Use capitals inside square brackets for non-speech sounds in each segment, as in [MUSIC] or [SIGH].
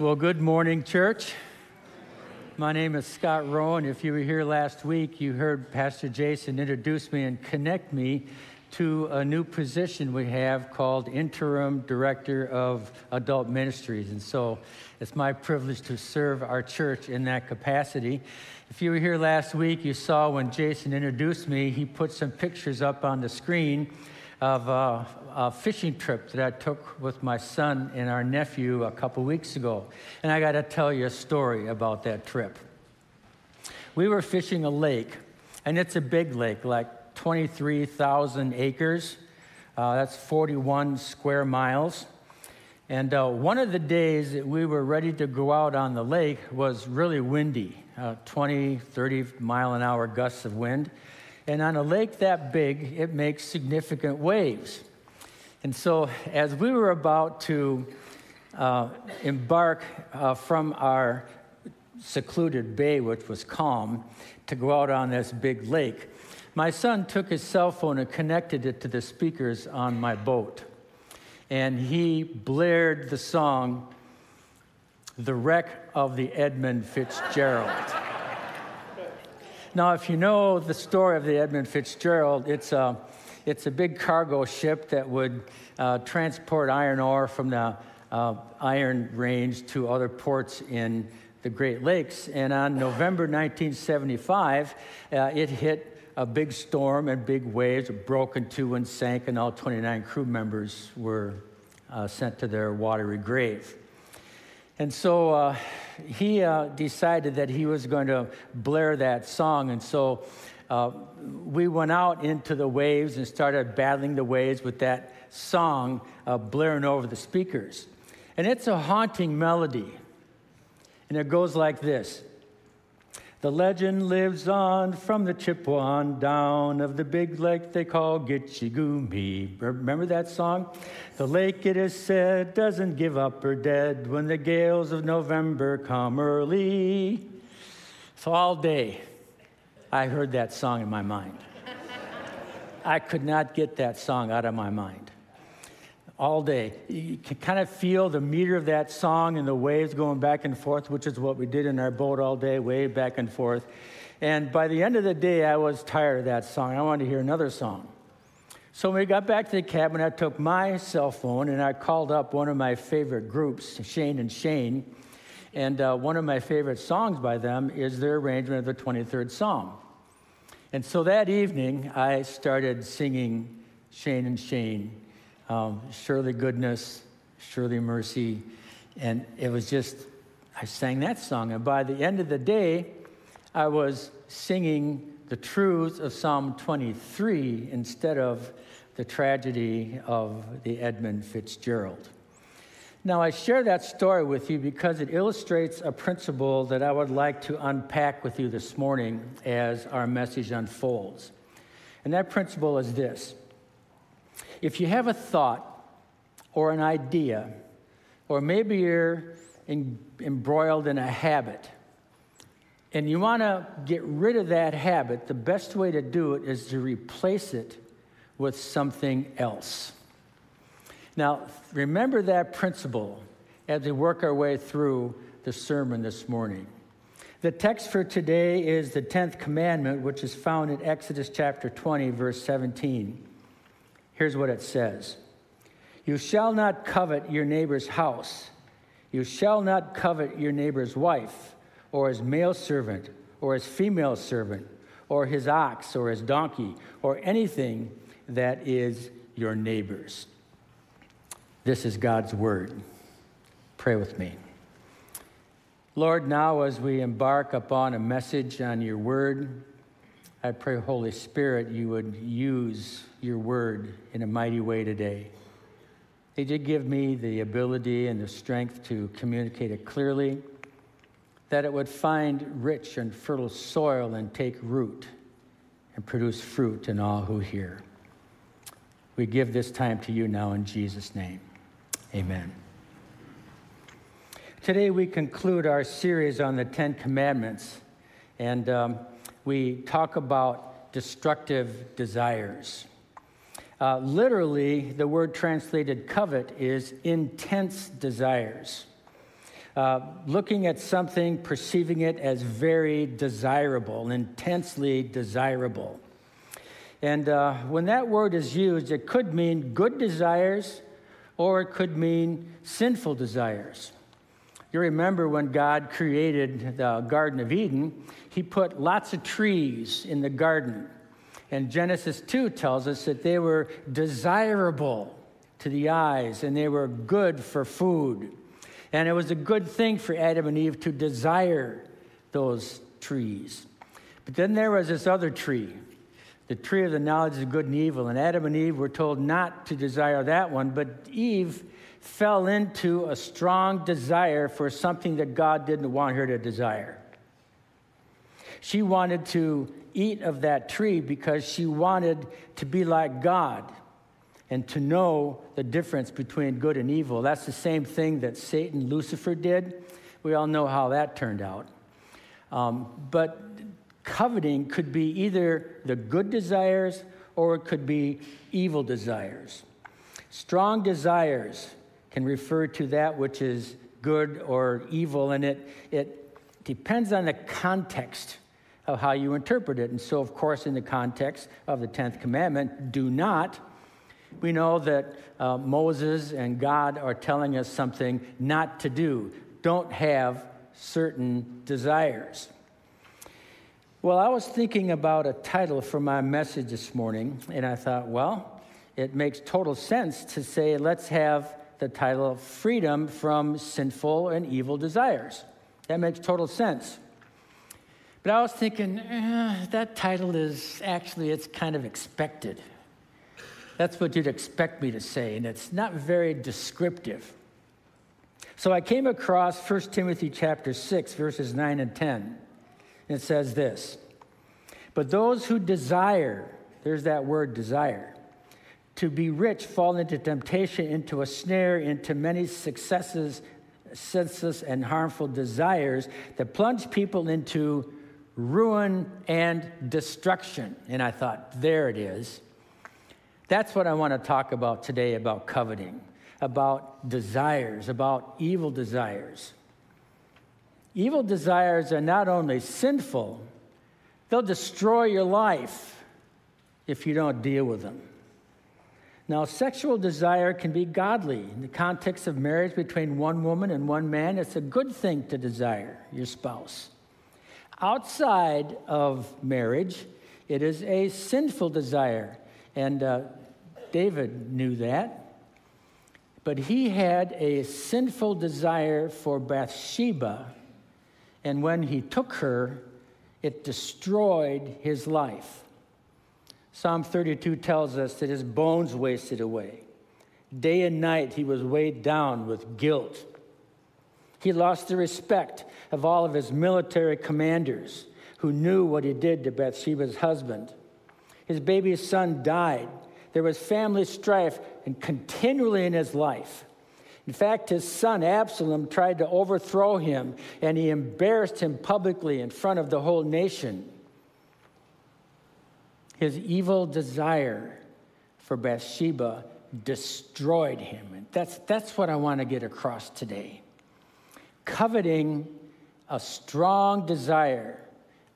Well, good morning, church. My name is Scott Rowan. If you were here last week, you heard Pastor Jason introduce me and connect me to a new position we have called Interim Director of Adult Ministries. And so it's my privilege to serve our church in that capacity. If you were here last week, you saw when Jason introduced me, he put some pictures up on the screen of a, a, fishing trip that I took with my son and our nephew a couple weeks ago. And I got to tell you a story about that trip. We were fishing a lake, and it's a big lake, like 23,000 acres. Uh, that's 41 square miles. And uh, one of the days that we were ready to go out on the lake was really windy uh, 20, 30 mile an hour gusts of wind. And on a lake that big, it makes significant waves. And so, as we were about to uh, embark uh, from our secluded bay, which was calm, to go out on this big lake, my son took his cell phone and connected it to the speakers on my boat. And he blared the song, The Wreck of the Edmund Fitzgerald. Now, if you know the story of the Edmund Fitzgerald, it's a, it's a big cargo ship that would uh, transport iron ore from the uh, Iron Range to other ports in the Great Lakes. And on November 1975, uh, it hit a big storm and big waves, broke into and sank, and all 29 crew members were uh, sent to their watery grave. And so uh, he uh, decided that he was going to blare that song. And so uh, we went out into the waves and started battling the waves with that song uh, blaring over the speakers. And it's a haunting melody. And it goes like this the legend lives on from the Chippewa down of the big lake they call Gitche Gumee. Remember that song? The lake, it is said, doesn't give up or dead when the gales of November come early. So all day, I heard that song in my mind. I could not get that song out of my mind all day. You can kind of feel the meter of that song and the waves going back and forth, which is what we did in our boat all day, wave back and forth. And by the end of the day, I was tired of that song. I wanted to hear another song. So when we got back to the cabin, I took my cell phone and I called up one of my favorite groups, Shane and Shane. And uh, one of my favorite songs by them is their arrangement of the 23rd Psalm. And so that evening, I started singing Shane and Shane um, surely goodness, surely mercy. And it was just, I sang that song. And by the end of the day, I was singing the truths of Psalm 23 instead of the tragedy of the Edmund Fitzgerald. Now, I share that story with you because it illustrates a principle that I would like to unpack with you this morning as our message unfolds. And that principle is this if you have a thought or an idea, or maybe you're in, embroiled in a habit, and you want to get rid of that habit, the best way to do it is to replace it with something else. Now, remember that principle as we work our way through the sermon this morning. The text for today is the 10th commandment, which is found in Exodus chapter 20, verse 17. Here's what it says You shall not covet your neighbor's house. You shall not covet your neighbor's wife, or his male servant, or his female servant, or his ox, or his donkey, or anything that is your neighbor's. This is God's word. Pray with me. Lord, now as we embark upon a message on your word, I pray, Holy Spirit, you would use your word in a mighty way today. They did give me the ability and the strength to communicate it clearly, that it would find rich and fertile soil and take root and produce fruit in all who hear. We give this time to you now in Jesus' name. Amen. Today we conclude our series on the Ten Commandments, and um, we talk about destructive desires. Uh, literally, the word translated covet is intense desires. uh, looking at something, perceiving it as very desirable, intensely desirable. And uh, when that word is used, it could mean good desires or it could mean sinful desires. You remember when God created the Garden of Eden, He put lots of trees in the garden. And Genesis 2 tells us that they were desirable to the eyes and they were good for food. And it was a good thing for Adam and Eve to desire those trees. But then there was this other tree, the tree of the knowledge of good and evil. And Adam and Eve were told not to desire that one, but Eve fell into a strong desire for something that God didn't want her to desire. She wanted to eat of that tree because she wanted to be like God and to know the difference between good and evil. That's the same thing that Satan, Lucifer did. We all know how that turned out. Um, but coveting could be either the good desires or it could be evil desires. Strong desires can refer to that which is good or evil, and it, it depends on the context of how you interpret it. And so, of course, in the context of the 10th commandment, do not, we know that uh, Moses and God are telling us something not to do. Don't have certain desires. Well, I was thinking about a title for my message this morning, and I thought, well, it makes total sense to say, let's have the title of Freedom from Sinful and Evil Desires. That makes total sense. But I was thinking, eh, that title is actually, it's kind of expected. That's what you'd expect me to say, and it's not very descriptive. So I came across 1 Timothy chapter 6, verses 9 and 10. It says this But those who desire, there's that word desire, to be rich fall into temptation, into a snare, into many successes, senseless and harmful desires that plunge people into ruin and destruction. And I thought, there it is. That's what I want to talk about today about coveting, about desires, about evil desires. Evil desires are not only sinful, they'll destroy your life if you don't deal with them. Now, sexual desire can be godly. In the context of marriage between one woman and one man, it's a good thing to desire your spouse. Outside of marriage, it is a sinful desire. And uh, David knew that. But he had a sinful desire for Bathsheba and when he took her, it destroyed his life. Psalm 32 tells us that his bones wasted away. Day and night he was weighed down with guilt. He lost the respect of all of his military commanders who knew what he did to Bathsheba's husband. His baby son died. There was family strife and continually in his life. In fact, his son Absalom tried to overthrow him, and he embarrassed him publicly in front of the whole nation. His evil desire for Bathsheba destroyed him. And that's, that's what I want to get across today. Coveting a strong desire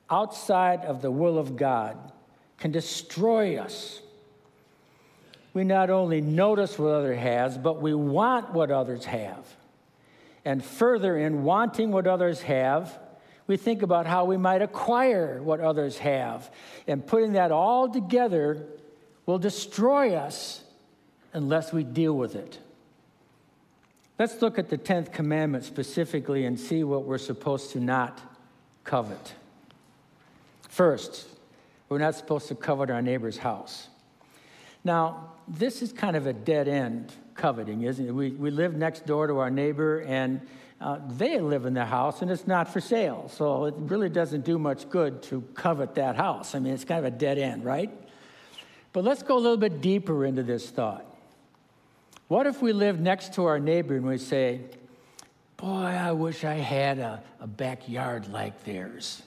outside of the will of God can destroy us we not only notice what others have, but we want what others have. And further, in wanting what others have, we think about how we might acquire what others have. And putting that all together will destroy us unless we deal with it. Let's look at the 10th commandment specifically and see what we're supposed to not covet. First, we're not supposed to covet our neighbor's house. Now, this is kind of a dead end coveting, isn't it? We, we live next door to our neighbor, and uh, they live in the house, and it's not for sale. So it really doesn't do much good to covet that house. I mean, it's kind of a dead end, right? But let's go a little bit deeper into this thought. What if we live next to our neighbor and we say, Boy, I wish I had a, a backyard like theirs.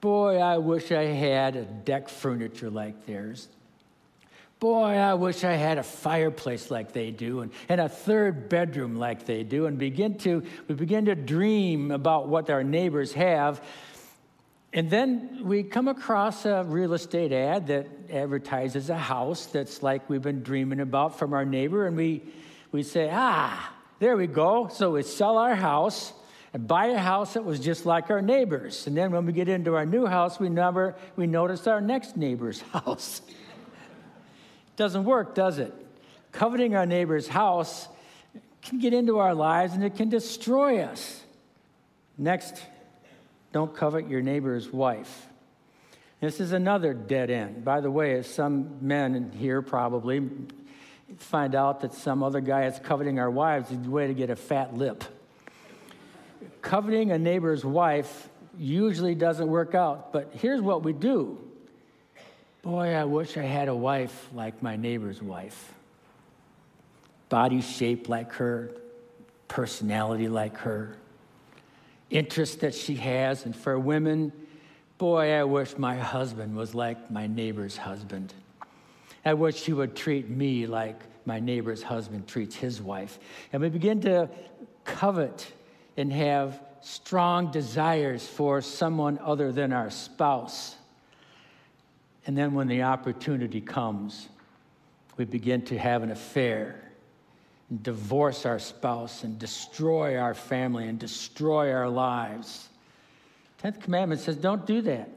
Boy, I wish I had a deck furniture like theirs. Boy, I wish I had a fireplace like they do and, and a third bedroom like they do. And begin to, we begin to dream about what our neighbors have. And then we come across a real estate ad that advertises a house that's like we've been dreaming about from our neighbor. And we, we say, ah, there we go. So we sell our house and buy a house that was just like our neighbor's. And then when we get into our new house, we never we notice our next neighbor's [LAUGHS] house. Doesn't work, does it? Coveting our neighbor's house can get into our lives and it can destroy us. Next, don't covet your neighbor's wife. This is another dead end. By the way, as some men here probably find out that some other guy is coveting our wives, is a way to get a fat lip. Coveting a neighbor's wife usually doesn't work out, but here's what we do Boy, I wish I had a wife like my neighbor's wife. Body shape like her, personality like her, interest that she has. And for women, boy, I wish my husband was like my neighbor's husband. I wish he would treat me like my neighbor's husband treats his wife. And we begin to covet and have strong desires for someone other than our spouse. And then when the opportunity comes, we begin to have an affair and divorce our spouse and destroy our family and destroy our lives. Tenth commandment says, don't do that.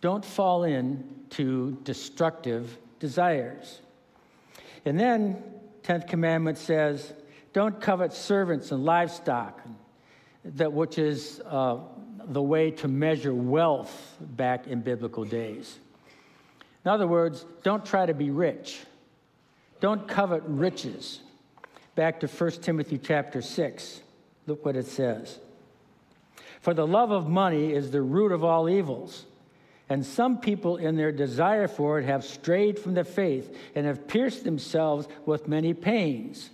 Don't fall into destructive desires. And then, tenth commandment says, don't covet servants and livestock, that which is uh, the way to measure wealth back in biblical days. In other words, don't try to be rich. Don't covet riches. Back to 1 Timothy chapter 6. Look what it says. For the love of money is the root of all evils. And some people, in their desire for it, have strayed from the faith and have pierced themselves with many pains.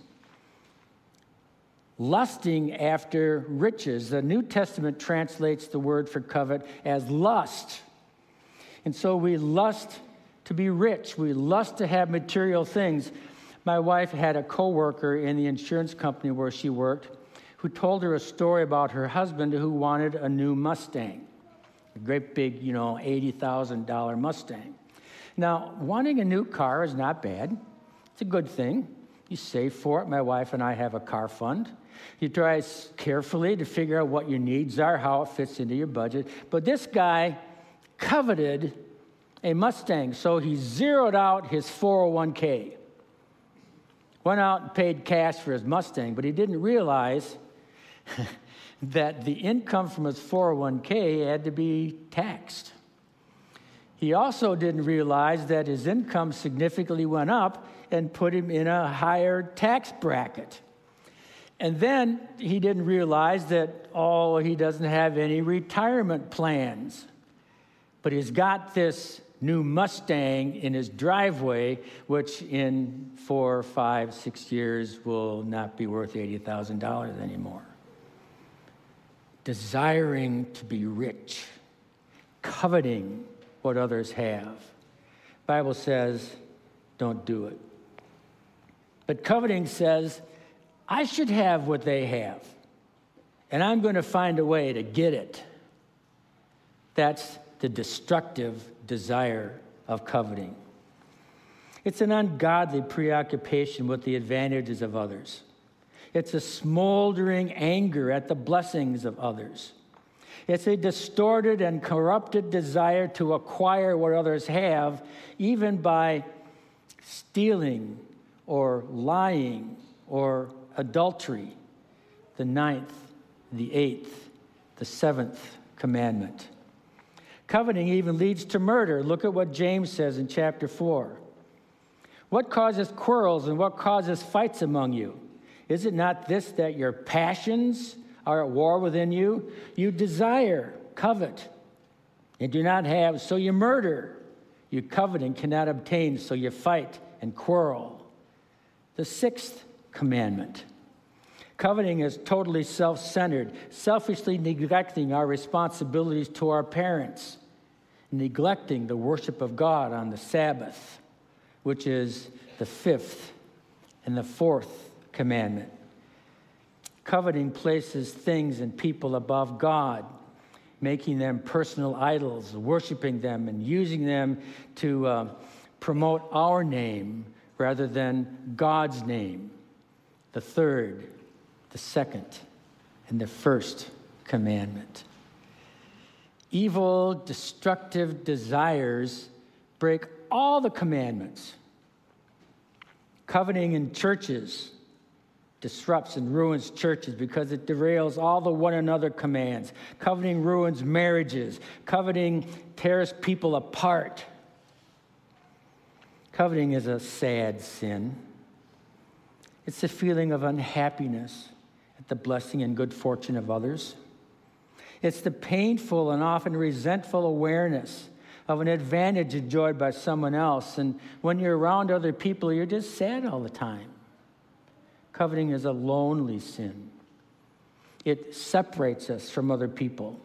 Lusting after riches. The New Testament translates the word for covet as lust. And so we lust to be rich. We lust to have material things. My wife had a coworker in the insurance company where she worked who told her a story about her husband who wanted a new Mustang, a great big, you know, $80,000 Mustang. Now, wanting a new car is not bad. It's a good thing. You save for it. My wife and I have a car fund. You try carefully to figure out what your needs are, how it fits into your budget. But this guy coveted a Mustang, so he zeroed out his 401k. Went out and paid cash for his Mustang, but he didn't realize [LAUGHS] that the income from his 401k had to be taxed. He also didn't realize that his income significantly went up and put him in a higher tax bracket. And then he didn't realize that, oh, he doesn't have any retirement plans. But he's got this new Mustang in his driveway, which in four, five, six years will not be worth $80,000 anymore. Desiring to be rich, coveting what others have. Bible says, don't do it. But coveting says, I should have what they have, and I'm going to find a way to get it. That's the destructive desire of coveting. It's an ungodly preoccupation with the advantages of others. It's a smoldering anger at the blessings of others. It's a distorted and corrupted desire to acquire what others have, even by stealing or lying or adultery. The ninth, the eighth, the seventh commandment. Coveting even leads to murder. Look at what James says in chapter 4. What causes quarrels and what causes fights among you? Is it not this that your passions are at war within you? You desire, covet, and do not have, so you murder. You covet and cannot obtain, so you fight and quarrel. The sixth commandment. Coveting is totally self centered, selfishly neglecting our responsibilities to our parents, neglecting the worship of God on the Sabbath. which is the fifth and the fourth commandment. Coveting places things and people above God, making them personal idols, worshiping them, and using them to uh, promote our name rather than God's name. The third, the second, and the first commandment. Evil, destructive desires break all the commandments. Coveting in churches disrupts and ruins churches because it derails all the one another commands. Coveting ruins marriages. Coveting tears people apart. Coveting is a sad sin. It's a feeling of unhappiness at the blessing and good fortune of others. It's the painful and often resentful awareness of an advantage enjoyed by someone else. And when you're around other people, you're just sad all the time. Coveting is a lonely sin, it separates us from other people.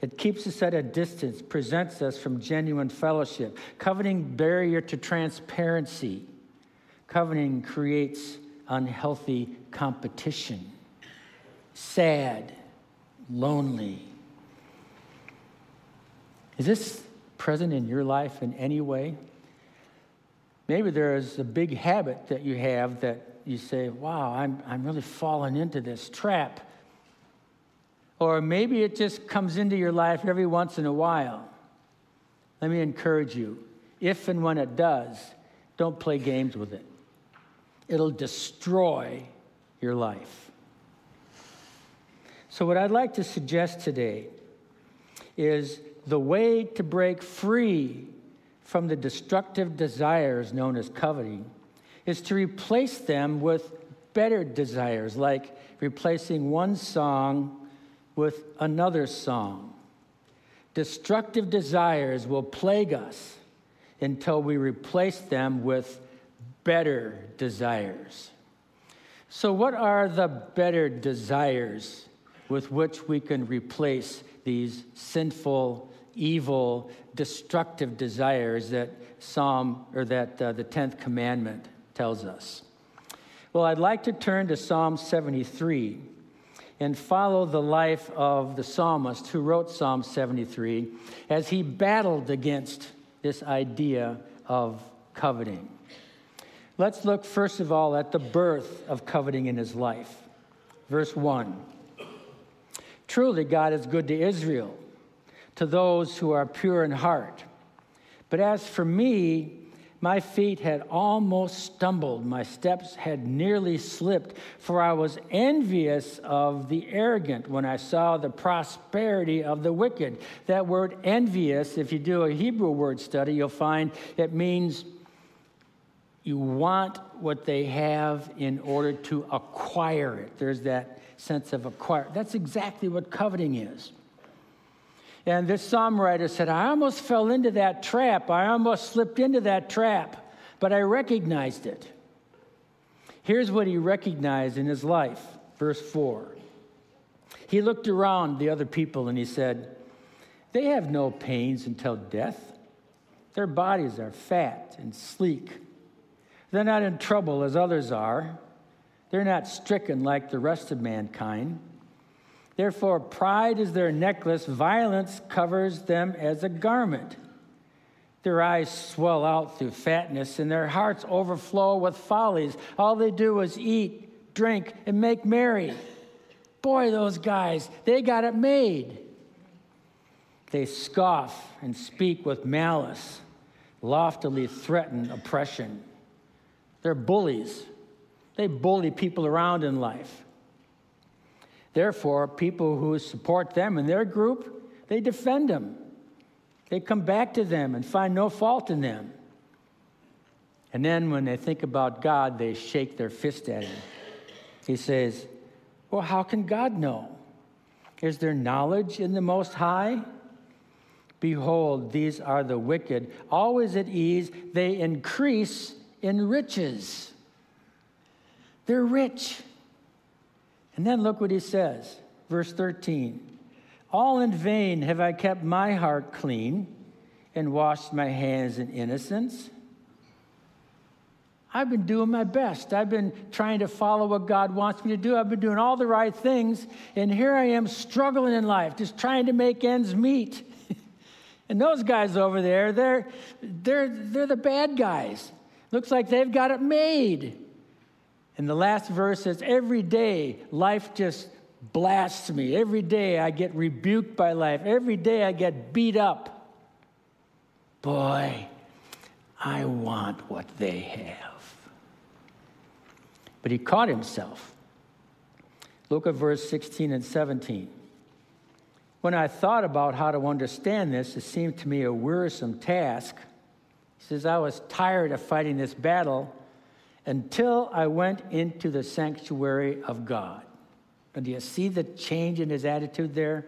It keeps us at a distance, presents us from genuine fellowship. Coveting barrier to transparency. Coveting creates unhealthy competition. Sad, lonely. Is this present in your life in any way? Maybe there is a big habit that you have that you say, wow, I'm, I'm really falling into this trap. Or maybe it just comes into your life every once in a while. Let me encourage you if and when it does, don't play games with it, it'll destroy your life. So, what I'd like to suggest today is the way to break free from the destructive desires known as coveting is to replace them with better desires, like replacing one song with another song. Destructive desires will plague us until we replace them with better desires. So, what are the better desires with which we can replace these sinful evil, destructive desires that Psalm or that uh, the 10th commandment tells us. Well, I'd like to turn to Psalm 73 and follow the life of the psalmist who wrote Psalm 73 as he battled against this idea of coveting. Let's look first of all at the birth of coveting in his life. Verse 1 Truly, God is good to Israel to those who are pure in heart. But as for me, my feet had almost stumbled, my steps had nearly slipped, for I was envious of the arrogant when I saw the prosperity of the wicked. That word envious, if you do a Hebrew word study, you'll find it means you want what they have in order to acquire it. There's that sense of acquire. That's exactly what coveting is. And this psalm writer said, I almost fell into that trap. I almost slipped into that trap, but I recognized it. Here's what he recognized in his life, verse 4. He looked around the other people and he said, They have no pains until death. Their bodies are fat and sleek. They're not in trouble as others are. They're not stricken like the rest of mankind. Therefore, pride is their necklace, violence covers them as a garment. Their eyes swell out through fatness, and their hearts overflow with follies. All they do is eat, drink, and make merry. Boy, those guys, they got it made. They scoff and speak with malice, loftily threaten oppression. They're bullies. They bully people around in life. Therefore, people who support them in their group, they defend them. They come back to them and find no fault in them. And then when they think about God, they shake their fist at him. He says, Well, how can God know? Is there knowledge in the Most High? Behold, these are the wicked, always at ease, they increase in riches. They're rich. And then look what he says, verse 13 All in vain have I kept my heart clean and washed my hands in innocence. I've been doing my best. I've been trying to follow what God wants me to do. I've been doing all the right things. And here I am struggling in life, just trying to make ends meet. [LAUGHS] and those guys over there, they're, they're, they're the bad guys. Looks like they've got it made. And the last verse says, Every day life just blasts me. Every day I get rebuked by life. Every day I get beat up. Boy, I want what they have. But he caught himself. Look at verse 16 and 17. When I thought about how to understand this, it seemed to me a wearisome task. He says, I was tired of fighting this battle until I went into the sanctuary of God. Do you see the change in his attitude there?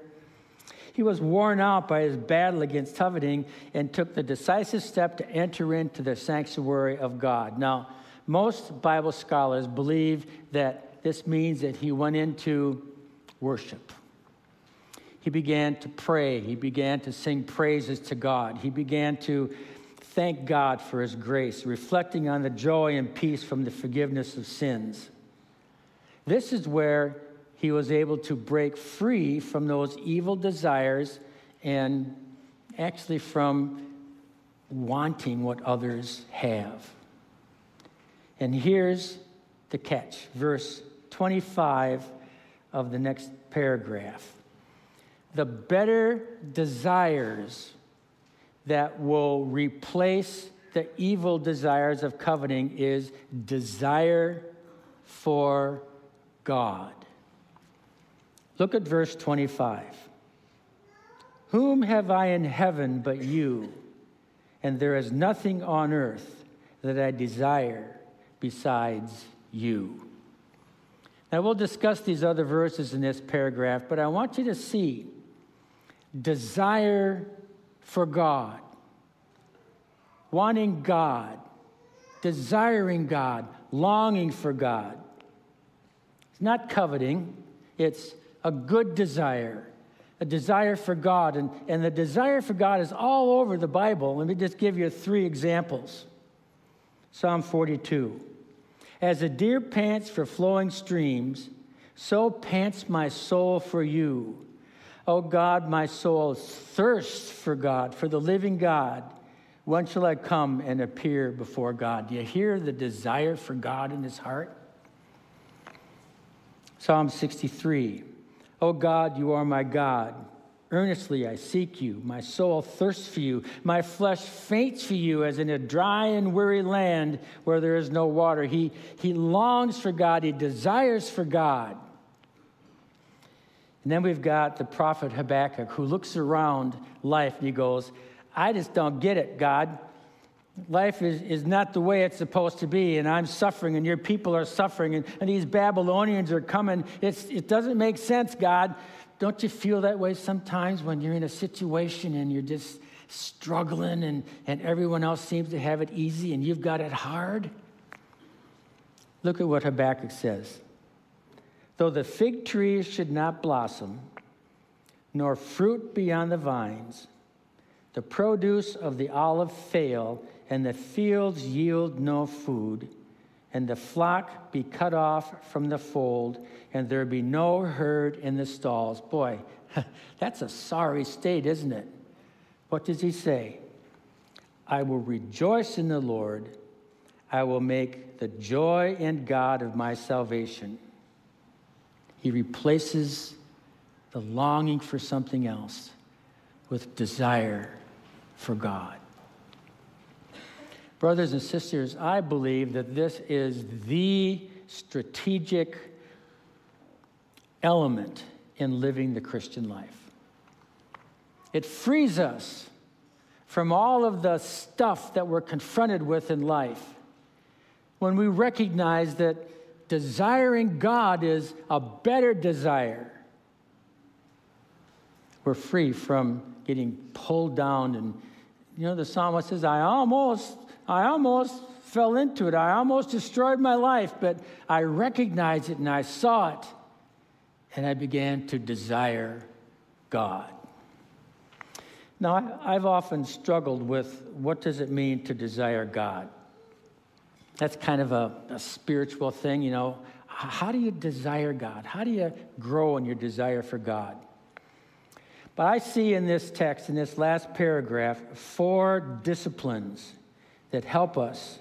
He was worn out by his battle against coveting and took the decisive step to enter into the sanctuary of God. Now, most Bible scholars believe that this means that he went into worship. He began to pray. He began to sing praises to God. He began to thank God for his grace, reflecting on the joy and peace from the forgiveness of sins. This is where he was able to break free from those evil desires and actually from wanting what others have. And here's the catch verse 25 of the next paragraph. The better desires that will replace the evil desires of coveting is desire for God. Look at verse 25. Whom have I in heaven but you? And there is nothing on earth that I desire besides you. Now, we'll discuss these other verses in this paragraph, but I want you to see desire for God, wanting God, desiring God, longing for God. It's not coveting, it's a good desire, a desire for God. And, and the desire for God is all over the Bible. Let me just give you three examples Psalm 42. As a deer pants for flowing streams, so pants my soul for you. Oh God, my soul thirsts for God, for the living God. When shall I come and appear before God? Do you hear the desire for God in his heart? Psalm sixty-three. 63 O God, you are my God. Earnestly I seek you. My soul thirsts for you. My flesh faints for you as in a dry and weary land where there is no water. He, he longs for God. He desires for God. And then we've got the prophet Habakkuk who looks around life and he goes, I just don't get it, God. Life is, is not the way it's supposed to be, and I'm suffering, and your people are suffering, and, and these Babylonians are coming. It's, it doesn't make sense, God. Don't you feel that way sometimes when you're in a situation and you're just struggling, and, and everyone else seems to have it easy, and you've got it hard? Look at what Habakkuk says. Though the fig tree should not blossom, nor fruit be on the vines, the produce of the olive fail, and the fields yield no food, and the flock be cut off from the fold, and there be no herd in the stalls. Boy, [LAUGHS] that's a sorry state, isn't it? What does he say? I will rejoice in the Lord. I will make the joy and God of my salvation. He replaces the longing for something else with desire for God. Brothers and sisters, I believe that this is the strategic element in living the Christian life. It frees us from all of the stuff that we're confronted with in life when we recognize that desiring God is a better desire. We're free from getting pulled down and you know the psalmist says i almost i almost fell into it. I almost destroyed my life but i recognized it and i saw it and i began to desire god. Now i've often struggled with what does it mean to desire god That's kind of a, a spiritual thing, you know. How do you desire God? How do you grow in your desire for God? But I see in this text, in this last paragraph, four disciplines that help us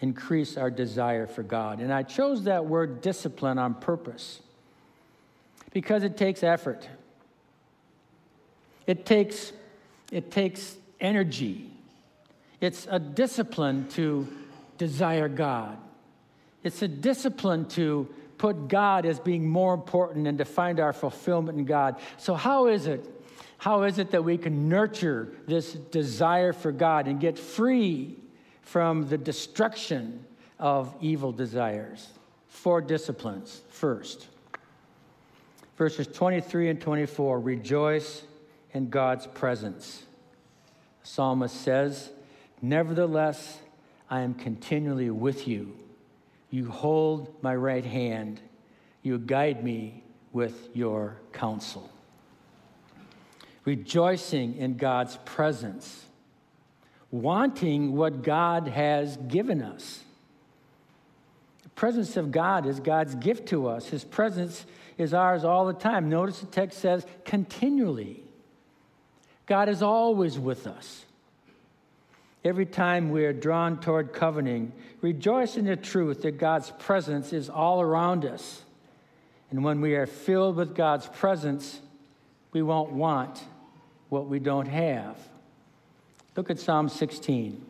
increase our desire for God. And I chose that word discipline on purpose because it takes effort. It takes, it takes energy. It's a discipline to desire God. It's a discipline to put God as being more important and to find our fulfillment in God. So, how is it? How is it that we can nurture this desire for God and get free from the destruction of evil desires? Four disciplines. First, verses 23 and 24 rejoice in God's presence. The psalmist says, Nevertheless, I am continually with you. You hold my right hand. You guide me with your counsel. Rejoicing in God's presence, wanting what God has given us. The presence of God is God's gift to us. His presence is ours all the time. Notice the text says continually. God is always with us. Every time we are drawn toward covenanting, rejoice in the truth that God's presence is all around us. And when we are filled with God's presence, we won't want what we don't have. Look at Psalm 16.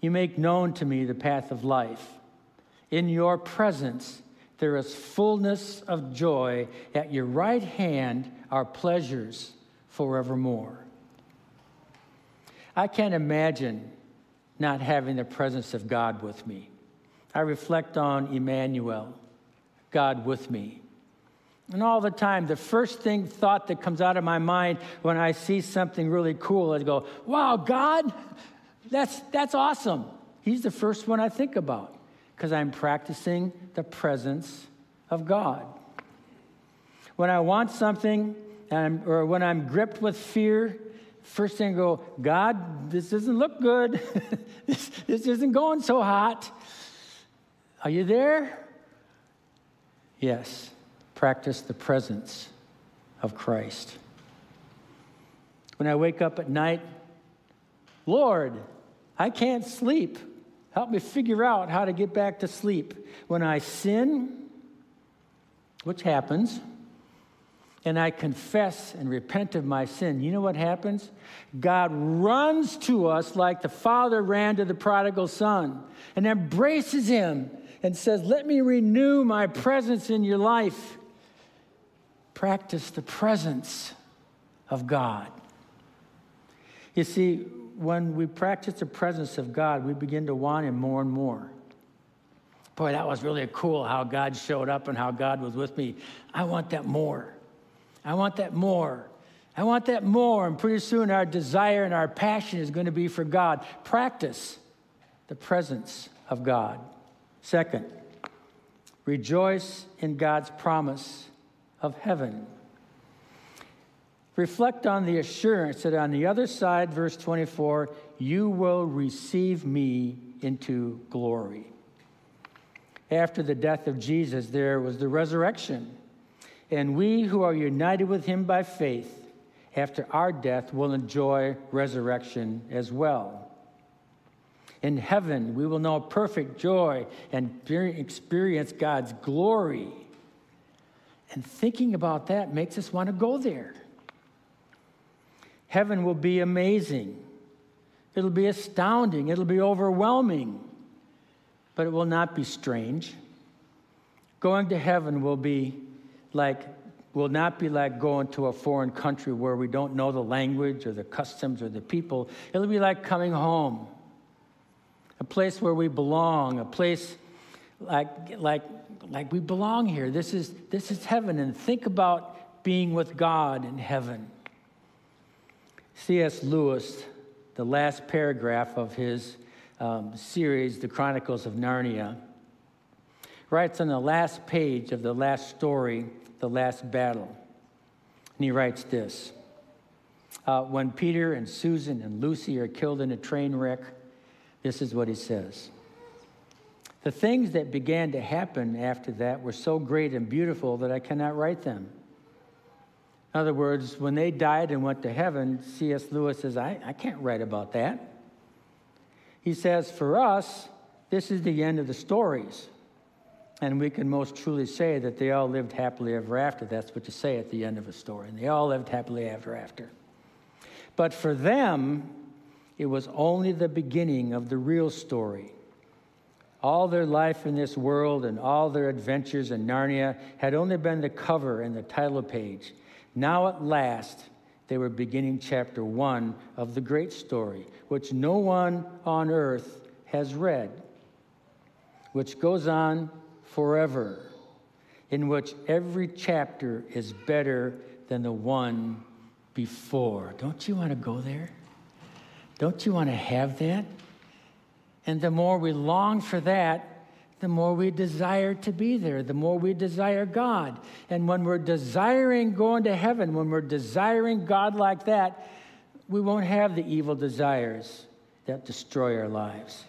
You make known to me the path of life. In your presence, there is fullness of joy. At your right hand are pleasures forevermore. I can't imagine not having the presence of God with me. I reflect on Emmanuel, God with me. And all the time, the first thing, thought that comes out of my mind when I see something really cool, I go, wow, God, that's, that's awesome. He's the first one I think about because I'm practicing the presence of God. When I want something, or when I'm gripped with fear, first thing go, God, this doesn't look good. [LAUGHS] this, this isn't going so hot. Are you there? Yes. Practice the presence of Christ. When I wake up at night, Lord, I can't sleep. Help me figure out how to get back to sleep. When I sin, which happens, and I confess and repent of my sin, you know what happens? God runs to us like the father ran to the prodigal son and embraces him and says, Let me renew my presence in your life. Practice the presence of God. You see, when we practice the presence of God, we begin to want Him more and more. Boy, that was really cool how God showed up and how God was with me. I want that more. I want that more. I want that more. And pretty soon our desire and our passion is going to be for God. Practice the presence of God. Second, rejoice in God's promise of heaven. Reflect on the assurance that on the other side, verse 24, you will receive me into glory. After the death of Jesus, there was the resurrection. And we who are united with him by faith, after our death, will enjoy resurrection as well. In heaven, we will know perfect joy and experience God's glory. And thinking about that makes us want to go there. Heaven will be amazing. It'll be astounding. It'll be overwhelming. But it will not be strange. Going to heaven will be like will not be like going to a foreign country where we don't know the language or the customs or the people. It'll be like coming home, a place where we belong, a place like, like, like we belong here. This is, this is heaven. And think about being with God in heaven. C.S. Lewis, the last paragraph of his um, series, The Chronicles of Narnia, writes on the last page of the last story the last battle. And he writes this uh, When Peter and Susan and Lucy are killed in a train wreck, this is what he says The things that began to happen after that were so great and beautiful that I cannot write them. In other words, when they died and went to heaven, C.S. Lewis says, I, I can't write about that. He says, For us, this is the end of the stories. And we can most truly say that they all lived happily ever after. That's what you say at the end of a story. And they all lived happily ever after. But for them, it was only the beginning of the real story. All their life in this world and all their adventures in Narnia had only been the cover and the title page. Now, at last, they were beginning chapter one of the great story, which no one on earth has read, which goes on forever, in which every chapter is better than the one before. Don't you want to go there? Don't you want to have that? And the more we long for that, the more we desire to be there, the more we desire God. And when we're desiring going to heaven, when we're desiring God like that, we won't have the evil desires that destroy our lives.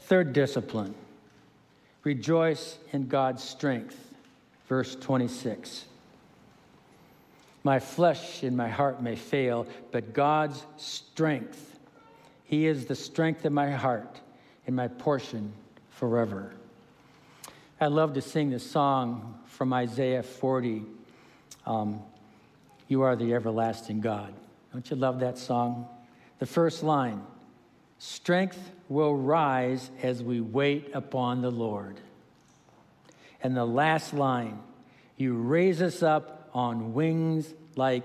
Third discipline rejoice in God's strength. Verse 26. My flesh and my heart may fail, but God's strength, He is the strength of my heart and my portion forever. I love to sing the song from Isaiah 40 um, You are the everlasting God. Don't you love that song? The first line Strength will rise as we wait upon the Lord. And the last line You raise us up on wings like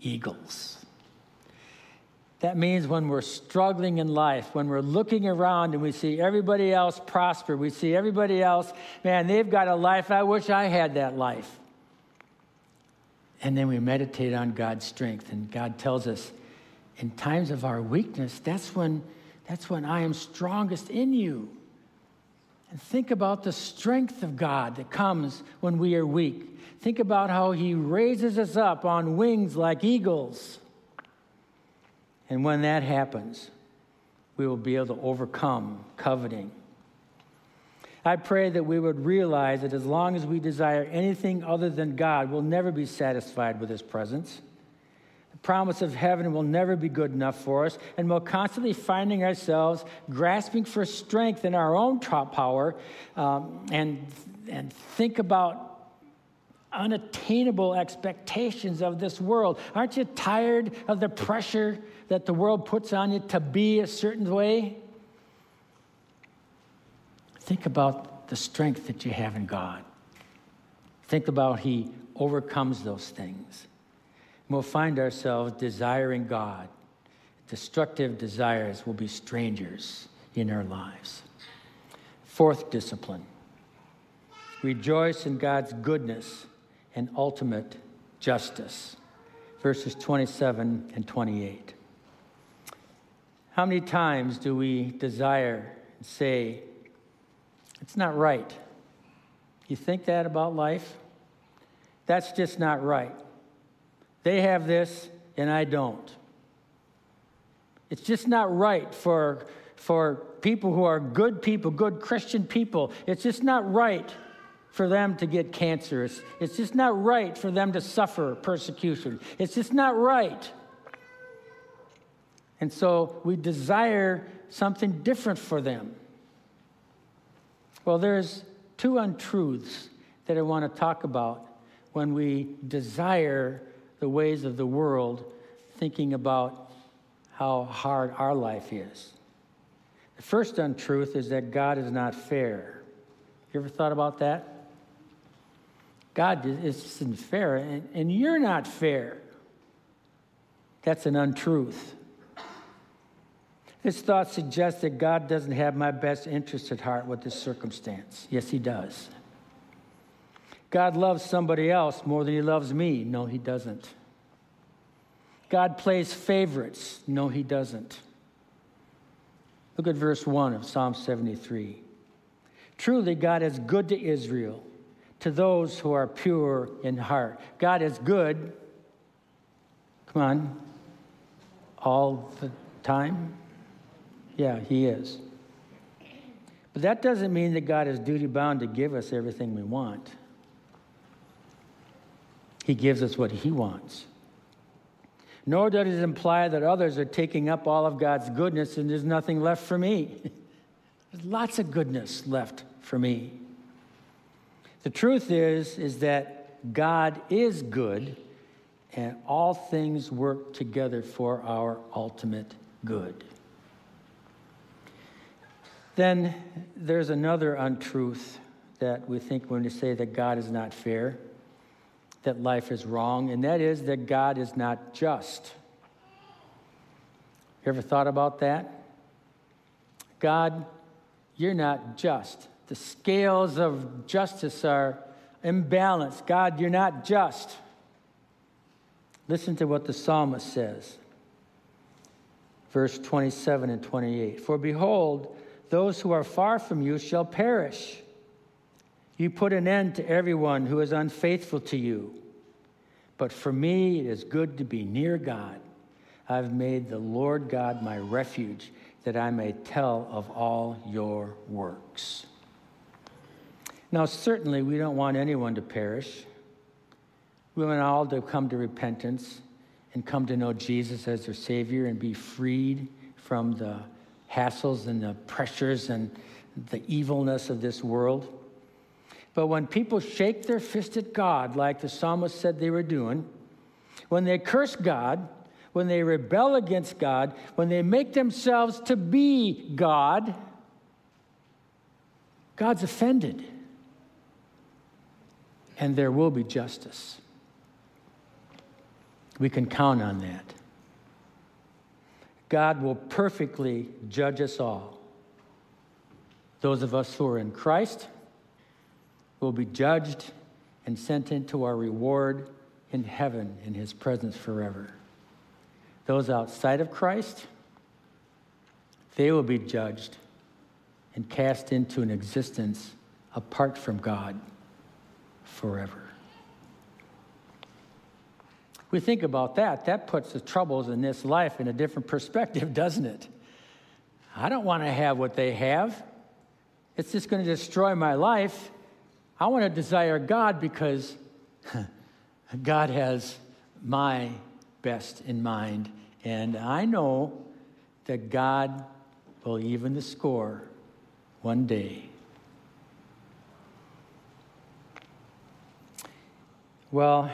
eagles. That means when we're struggling in life, when we're looking around and we see everybody else prosper, we see everybody else, man, they've got a life. I wish I had that life. And then we meditate on God's strength, and God tells us, in times of our weakness, that's when, that's when I am strongest in you. And think about the strength of God that comes when we are weak. Think about how He raises us up on wings like eagles. And when that happens, we will be able to overcome coveting. I pray that we would realize that as long as we desire anything other than God, we'll never be satisfied with His presence. Promise of heaven will never be good enough for us, and we're constantly finding ourselves grasping for strength in our own power um, and, and think about unattainable expectations of this world. Aren't you tired of the pressure that the world puts on you to be a certain way? Think about the strength that you have in God. Think about He overcomes those things. We'll find ourselves desiring God. Destructive desires will be strangers in our lives. Fourth discipline rejoice in God's goodness and ultimate justice. Verses 27 and 28. How many times do we desire and say, it's not right? You think that about life? That's just not right. They have this and I don't. It's just not right for, for people who are good people, good Christian people. It's just not right for them to get cancer. It's, it's just not right for them to suffer persecution. It's just not right. And so we desire something different for them. Well, there's two untruths that I want to talk about when we desire the ways of the world, thinking about how hard our life is. The first untruth is that God is not fair. You ever thought about that? God isn't fair, and, and you're not fair. That's an untruth. This thought suggests that God doesn't have my best interest at heart with this circumstance. Yes, He does. God loves somebody else more than He loves me. No, He doesn't. God plays favorites. No, He doesn't. Look at verse 1 of Psalm 73. Truly, God is good to Israel, to those who are pure in heart. God is good. Come on. All the time? Yeah, he is. But that doesn't mean that God is duty bound to give us everything we want. He gives us what He wants. Nor does it imply that others are taking up all of God's goodness and there's nothing left for me. [LAUGHS] there's lots of goodness left for me. The truth is is that God is good and all things work together for our ultimate good. Then there's another untruth that we think when we say that God is not fair, that life is wrong, and that is that God is not just. You ever thought about that? God, you're not just. The scales of justice are imbalanced. God, you're not just. Listen to what the psalmist says. Verse 27 and 28. For behold, those who are far from you shall perish. You put an end to everyone who is unfaithful to you. But for me, it is good to be near God. I've made the Lord God my refuge, that I may tell of all your works. Now, certainly, we don't want anyone to perish. We want all to come to repentance and come to know Jesus as their Savior and be freed from the hassles and the pressures and the evilness of this world. But when people shake their fist at God, like the psalmist said they were doing, when they curse God, when they rebel against God, when they make themselves to be God, God's offended. And there will be justice. We can count on that. God will perfectly judge us all. Those of us who are in Christ will be judged and sent into our reward in heaven in his presence forever. Those outside of Christ, they will be judged and cast into an existence apart from God forever. We think about that, that puts the troubles in this life in a different perspective, [LAUGHS] doesn't it? I don't want to have what they have. It's just going to destroy my life. I want to desire God because [LAUGHS] God has my best in mind. And I know that God will even the score one day. Well,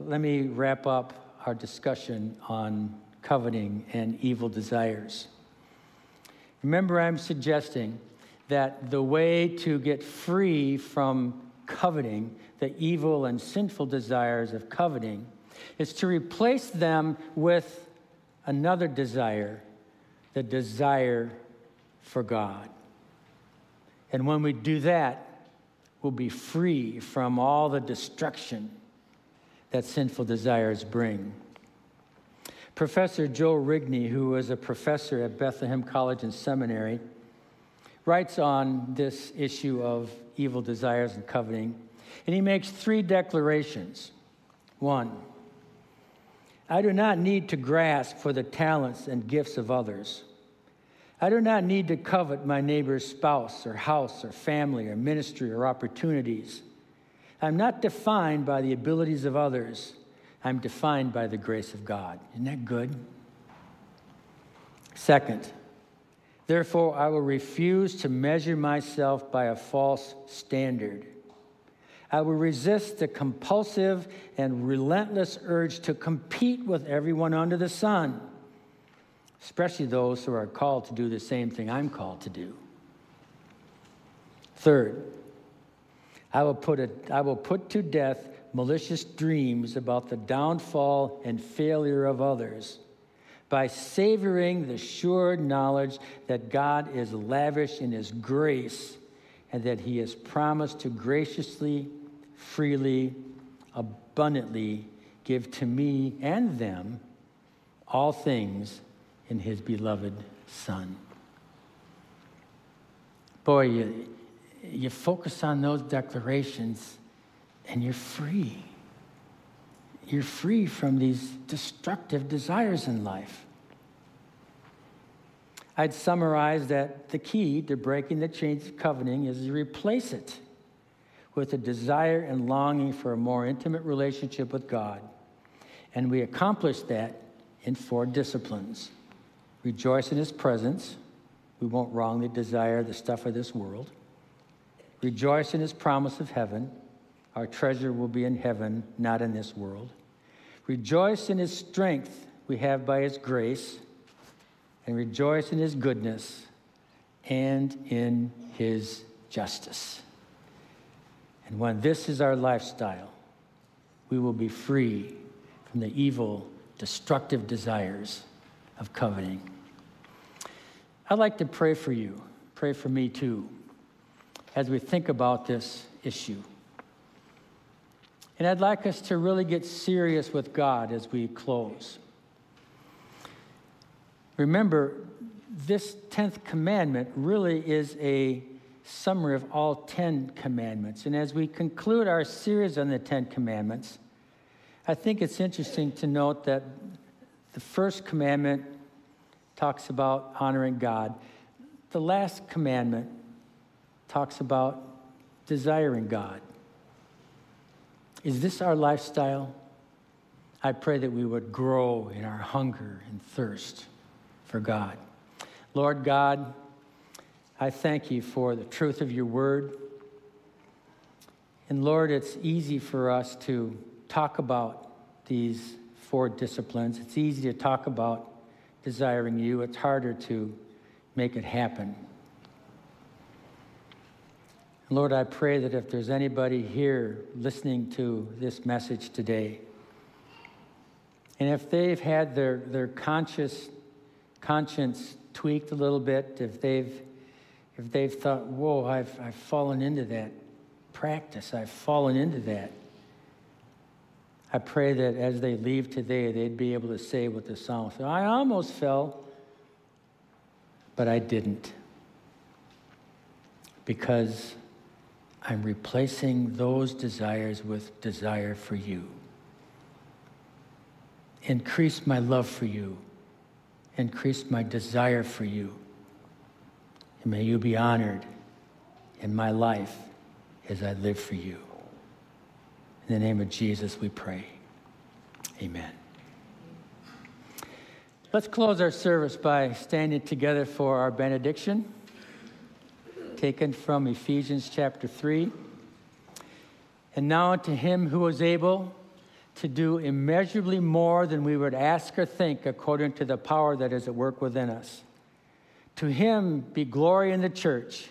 let me wrap up our discussion on coveting and evil desires. Remember, I'm suggesting that the way to get free from coveting, the evil and sinful desires of coveting, is to replace them with another desire, the desire for God. And when we do that, we'll be free from all the destruction that sinful desires bring. Professor Joe Rigney, who was a professor at Bethlehem College and Seminary, writes on this issue of evil desires and coveting, and he makes three declarations. One, I do not need to grasp for the talents and gifts of others. I do not need to covet my neighbor's spouse or house or family or ministry or opportunities. I'm not defined by the abilities of others. I'm defined by the grace of God. Isn't that good? Second, therefore, I will refuse to measure myself by a false standard. I will resist the compulsive and relentless urge to compete with everyone under the sun, especially those who are called to do the same thing I'm called to do. Third, I will put, a, I will put to death malicious dreams about the downfall and failure of others by savoring the sure knowledge that God is lavish in His grace and that He has promised to graciously, freely, abundantly give to me and them all things in His beloved Son. Boy, you, you focus on those declarations and you're free. You're free from these destructive desires in life. I'd summarize that the key to breaking the chains of covenant is to replace it with a desire and longing for a more intimate relationship with God. And we accomplish that in four disciplines rejoice in His presence. We won't wrongly desire the stuff of this world. Rejoice in His promise of heaven. Our treasure will be in heaven, not in this world. Rejoice in His strength we have by His grace. And rejoice in His goodness and in His justice. And when this is our lifestyle, we will be free from the evil, destructive desires of coveting. I'd like to pray for you, pray for me too, as we think about this issue. And I'd like us to really get serious with God as we close. Remember, this 10th commandment really is a summary of all 10 commandments. And as we conclude our series on the 10 commandments, I think it's interesting to note that the first commandment talks about honoring God. The last commandment talks about desiring God. Is this our lifestyle? I pray that we would grow in our hunger and thirst for God. Lord God, I thank you for the truth of your word. And Lord, it's easy for us to talk about these four disciplines. It's easy to talk about desiring you, it's harder to make it happen. Lord, I pray that if there's anybody here listening to this message today, and if they've had their, their conscious conscience tweaked a little bit, if they've if they've thought, whoa, I've, I've fallen into that practice, I've fallen into that. I pray that as they leave today, they'd be able to say what the psalmist I almost fell, but I didn't. Because I'm replacing those desires with desire for you. Increase my love for you, increase my desire for you. And may you be honored in my life as I live for you. In the name of Jesus, we pray. Amen. Let's close our service by standing together for our benediction, taken from Ephesians chapter 3. And now to him who is able to do immeasurably more than we would ask or think according to the power that is at work within us. To him be glory in the church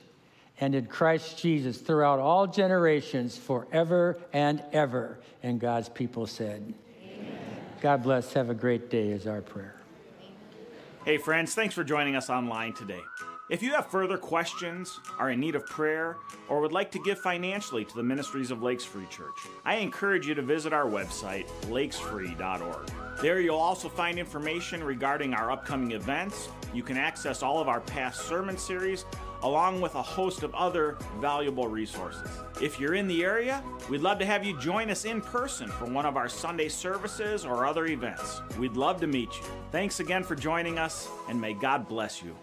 and in Christ Jesus throughout all generations, forever and ever. And God's people said, Amen. God bless. Have a great day, is our prayer. Hey, friends, thanks for joining us online today. If you have further questions, are in need of prayer, or would like to give financially to the ministries of Lakes Free Church, I encourage you to visit our website, lakesfree.org. There you'll also find information regarding our upcoming events. You can access all of our past sermon series, along with a host of other valuable resources. If you're in the area, we'd love to have you join us in person for one of our Sunday services or other events. We'd love to meet you. Thanks again for joining us, and may God bless you.